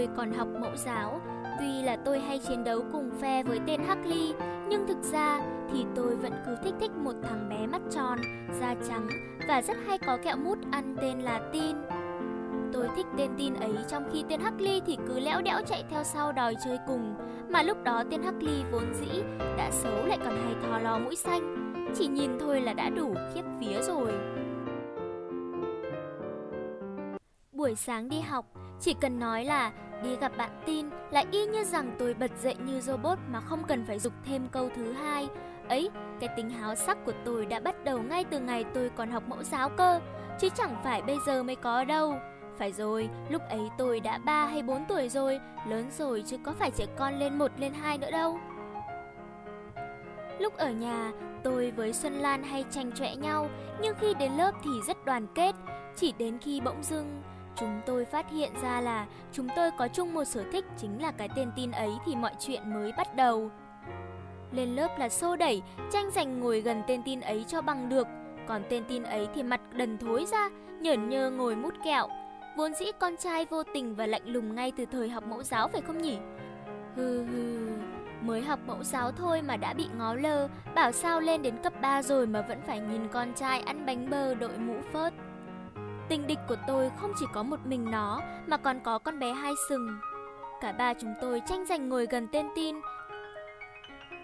tôi còn học mẫu giáo, tuy là tôi hay chiến đấu cùng phe với tên Hắc nhưng thực ra thì tôi vẫn cứ thích thích một thằng bé mắt tròn, da trắng và rất hay có kẹo mút ăn tên là Tin. Tôi thích tên Tin ấy trong khi tên Hắc thì cứ lẽo đẽo chạy theo sau đòi chơi cùng, mà lúc đó tên Hắc vốn dĩ đã xấu lại còn hay thò lò mũi xanh, chỉ nhìn thôi là đã đủ khiếp vía rồi. Buổi sáng đi học, chỉ cần nói là đi gặp bạn tin lại y như rằng tôi bật dậy như robot mà không cần phải dục thêm câu thứ hai. Ấy, cái tính háo sắc của tôi đã bắt đầu ngay từ ngày tôi còn học mẫu giáo cơ, chứ chẳng phải bây giờ mới có đâu. Phải rồi, lúc ấy tôi đã 3 hay 4 tuổi rồi, lớn rồi chứ có phải trẻ con lên một lên hai nữa đâu. Lúc ở nhà, tôi với Xuân Lan hay tranh chọe nhau, nhưng khi đến lớp thì rất đoàn kết, chỉ đến khi bỗng dưng Chúng tôi phát hiện ra là chúng tôi có chung một sở thích chính là cái tên tin ấy thì mọi chuyện mới bắt đầu. Lên lớp là xô đẩy, tranh giành ngồi gần tên tin ấy cho bằng được. Còn tên tin ấy thì mặt đần thối ra, nhởn nhơ ngồi mút kẹo. Vốn dĩ con trai vô tình và lạnh lùng ngay từ thời học mẫu giáo phải không nhỉ? Hừ hừ, mới học mẫu giáo thôi mà đã bị ngó lơ, bảo sao lên đến cấp 3 rồi mà vẫn phải nhìn con trai ăn bánh bơ đội mũ phớt. Tình địch của tôi không chỉ có một mình nó mà còn có con bé hai sừng. Cả ba chúng tôi tranh giành ngồi gần tên tin.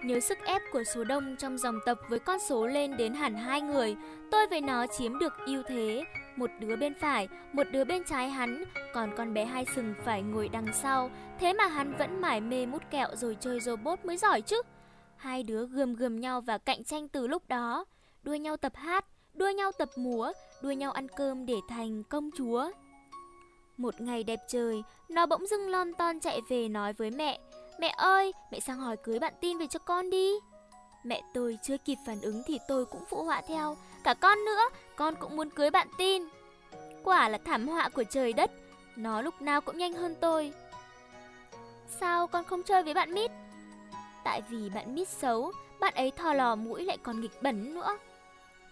Nhớ sức ép của số đông trong dòng tập với con số lên đến hẳn hai người, tôi với nó chiếm được ưu thế. Một đứa bên phải, một đứa bên trái hắn, còn con bé hai sừng phải ngồi đằng sau. Thế mà hắn vẫn mải mê mút kẹo rồi chơi robot mới giỏi chứ. Hai đứa gườm gườm nhau và cạnh tranh từ lúc đó, đua nhau tập hát, đua nhau tập múa, đua nhau ăn cơm để thành công chúa. Một ngày đẹp trời, nó bỗng dưng lon ton chạy về nói với mẹ, Mẹ ơi, mẹ sang hỏi cưới bạn tin về cho con đi. Mẹ tôi chưa kịp phản ứng thì tôi cũng phụ họa theo, cả con nữa, con cũng muốn cưới bạn tin. Quả là thảm họa của trời đất, nó lúc nào cũng nhanh hơn tôi. Sao con không chơi với bạn Mít? Tại vì bạn Mít xấu, bạn ấy thò lò mũi lại còn nghịch bẩn nữa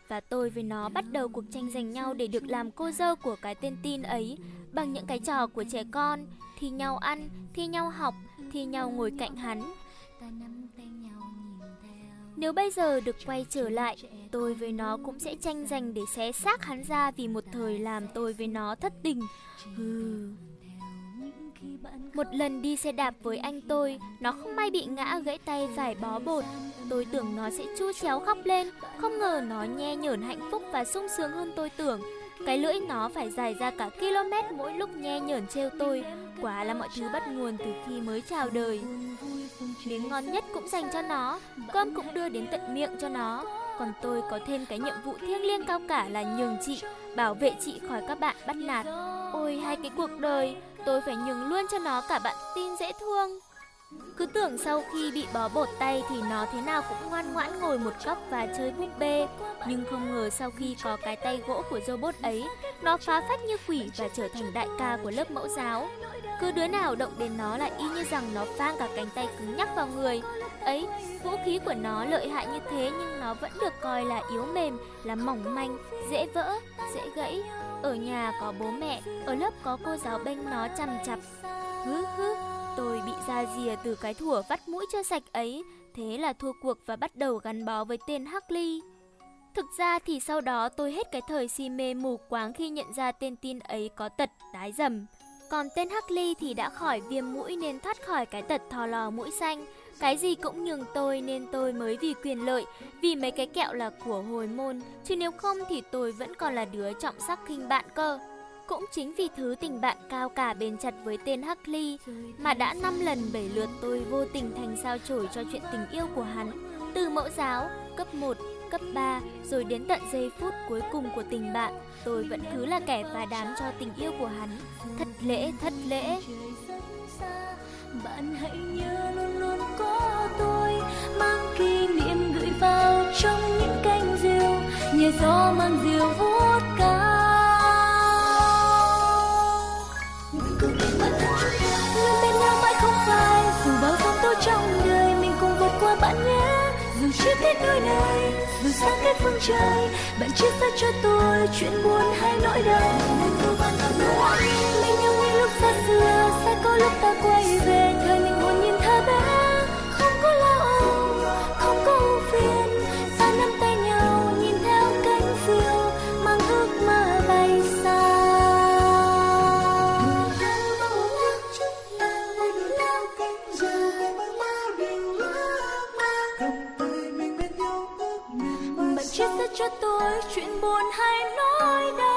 và tôi với nó bắt đầu cuộc tranh giành nhau để được làm cô dâu của cái tên tin ấy bằng những cái trò của trẻ con, thi nhau ăn, thi nhau học, thi nhau ngồi cạnh hắn. Nếu bây giờ được quay trở lại, tôi với nó cũng sẽ tranh giành để xé xác hắn ra vì một thời làm tôi với nó thất tình. Hừ. Một lần đi xe đạp với anh tôi, nó không may bị ngã gãy tay phải bó bột. Tôi tưởng nó sẽ chu chéo khóc lên, không ngờ nó nhe nhởn hạnh phúc và sung sướng hơn tôi tưởng. Cái lưỡi nó phải dài ra cả km mỗi lúc nhe nhởn trêu tôi. Quả là mọi thứ bắt nguồn từ khi mới chào đời. Miếng ngon nhất cũng dành cho nó, cơm cũng đưa đến tận miệng cho nó. Còn tôi có thêm cái nhiệm vụ thiêng liêng cao cả là nhường chị, bảo vệ chị khỏi các bạn bắt nạt. Ôi hai cái cuộc đời, tôi phải nhường luôn cho nó cả bạn tin dễ thương. Cứ tưởng sau khi bị bó bột tay thì nó thế nào cũng ngoan ngoãn ngồi một góc và chơi búp bê. Nhưng không ngờ sau khi có cái tay gỗ của robot ấy, nó phá phách như quỷ và trở thành đại ca của lớp mẫu giáo. Cứ đứa nào động đến nó là y như rằng nó phang cả cánh tay cứng nhắc vào người. Ấy, vũ khí của nó lợi hại như thế nhưng nó vẫn được coi là yếu mềm, là mỏng manh, dễ vỡ, dễ gãy. Ở nhà có bố mẹ, ở lớp có cô giáo bênh nó chằm chặp. Hứ hứ, tôi bị ra rìa từ cái thủa vắt mũi chưa sạch ấy, thế là thua cuộc và bắt đầu gắn bó với tên harley Thực ra thì sau đó tôi hết cái thời si mê mù quáng khi nhận ra tên tin ấy có tật tái dầm. Còn tên Hắc Ly thì đã khỏi viêm mũi nên thoát khỏi cái tật thò lò mũi xanh. Cái gì cũng nhường tôi nên tôi mới vì quyền lợi, vì mấy cái kẹo là của hồi môn, chứ nếu không thì tôi vẫn còn là đứa trọng sắc khinh bạn cơ. Cũng chính vì thứ tình bạn cao cả bền chặt với tên Hắc Ly mà đã năm lần bảy lượt tôi vô tình thành sao chổi cho chuyện tình yêu của hắn. Từ mẫu giáo, cấp 1, cấp 3 rồi đến tận giây phút cuối cùng của tình bạn, tôi vẫn cứ là kẻ phá đám cho tình yêu của hắn. Thất lễ, thất lễ. Bạn hãy nhớ luôn luôn có tôi mang kỷ niệm gửi vào trong những cánh diều nhờ gió mang diều dù xa cách phương trời. Bạn chia sẻ cho tôi chuyện buồn hay nỗi đau. Mình nhau ngay lúc xa xưa, sẽ có lúc ta quay về. Cho tôi chuyện buồn hay nói đau.